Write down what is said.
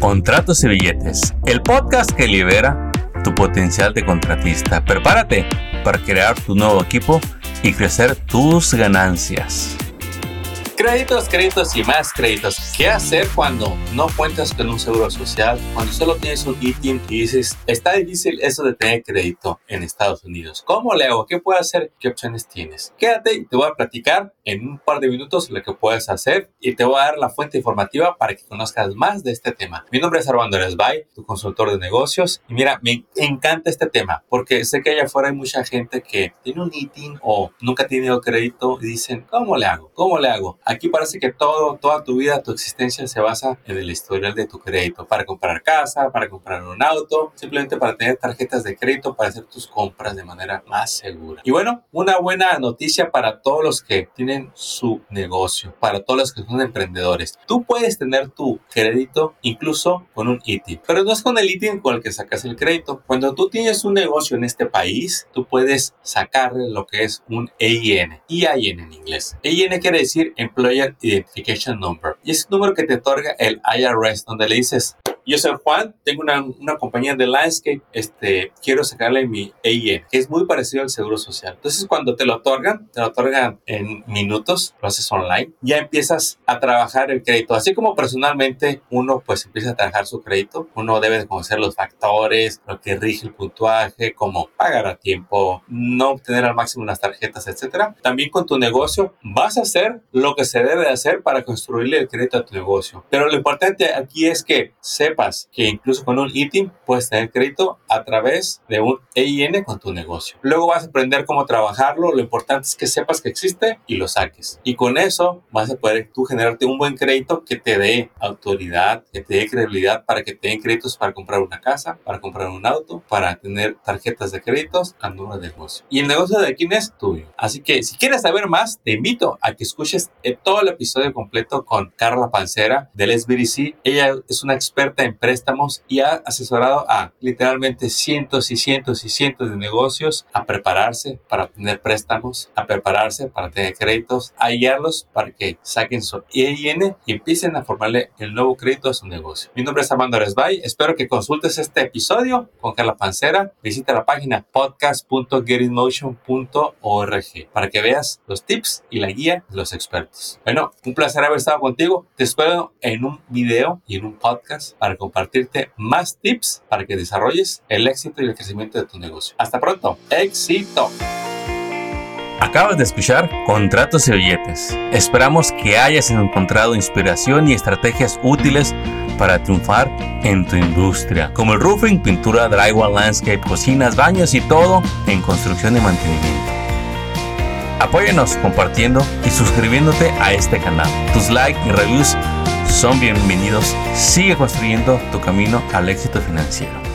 Contratos y Billetes, el podcast que libera tu potencial de contratista. Prepárate para crear tu nuevo equipo y crecer tus ganancias. Créditos, créditos y más créditos. ¿Qué hacer cuando no cuentas con un seguro social? Cuando solo tienes un ITIN y dices, está difícil eso de tener crédito en Estados Unidos. ¿Cómo le hago? ¿Qué puedo hacer? ¿Qué opciones tienes? Quédate y te voy a platicar en un par de minutos lo que puedes hacer y te voy a dar la fuente informativa para que conozcas más de este tema. Mi nombre es Armando Eresbay, tu consultor de negocios. Y mira, me encanta este tema porque sé que allá afuera hay mucha gente que tiene un ITIN o nunca ha tenido crédito y dicen, ¿cómo le hago? ¿Cómo le hago? Aquí parece que todo, toda tu vida, tu existencia se basa en el historial de tu crédito para comprar casa, para comprar un auto, simplemente para tener tarjetas de crédito para hacer tus compras de manera más segura. Y bueno, una buena noticia para todos los que tienen su negocio, para todos los que son emprendedores. Tú puedes tener tu crédito incluso con un ITIN, pero no es con el ITIN con el que sacas el crédito. Cuando tú tienes un negocio en este país, tú puedes sacarle lo que es un EIN, EIN en inglés. EIN quiere decir Employer Identification Number. Y es un número que te otorga el IRS, donde le dices, yo soy Juan, tengo una, una, compañía de landscape, este, quiero sacarle mi EIN, que es muy parecido al seguro social. Entonces, cuando te lo otorgan, te lo otorgan en minutos, lo haces online, ya empiezas a trabajar el crédito. Así como personalmente uno pues empieza a trabajar su crédito, uno debe de conocer los factores, lo que rige el puntuaje, como pagar a tiempo, no obtener al máximo las tarjetas, etcétera. También con tu negocio vas a hacer lo que se debe de hacer para construirle el crédito a tu negocio. Pero lo importante aquí es que sepas que incluso con un ITIN puedes tener crédito a través de un EIN con tu negocio. Luego vas a aprender cómo trabajarlo. Lo importante es que sepas que existe y lo saques. Y con eso vas a poder tú generarte un buen crédito que te dé autoridad, que te dé credibilidad para que te den créditos para comprar una casa, para comprar un auto, para tener tarjetas de créditos a nuevo negocio. Y el negocio de quién es tuyo. Así que si quieres saber más, te invito a que escuches todo el episodio completo con Carla Pancera del SBDC. Ella es una experta en préstamos y ha asesorado a literalmente cientos y cientos y cientos de negocios a prepararse para obtener préstamos, a prepararse para tener créditos, a guiarlos para que saquen su EIN y empiecen a formarle el nuevo crédito a su negocio. Mi nombre es Armando Aresbay. Espero que consultes este episodio con Carla Pancera. Visita la página podcast.getinmotion.org para que veas los tips y la guía de los expertos. Bueno, un placer haber estado contigo. Te espero en un video y en un podcast para compartirte más tips para que desarrolles el éxito y el crecimiento de tu negocio. Hasta pronto. Éxito. Acabas de escuchar Contratos y Billetes. Esperamos que hayas encontrado inspiración y estrategias útiles para triunfar en tu industria, como el roofing, pintura, drywall, landscape, cocinas, baños y todo en construcción y mantenimiento. Apóyanos compartiendo y suscribiéndote a este canal. Tus likes y reviews son bienvenidos. Sigue construyendo tu camino al éxito financiero.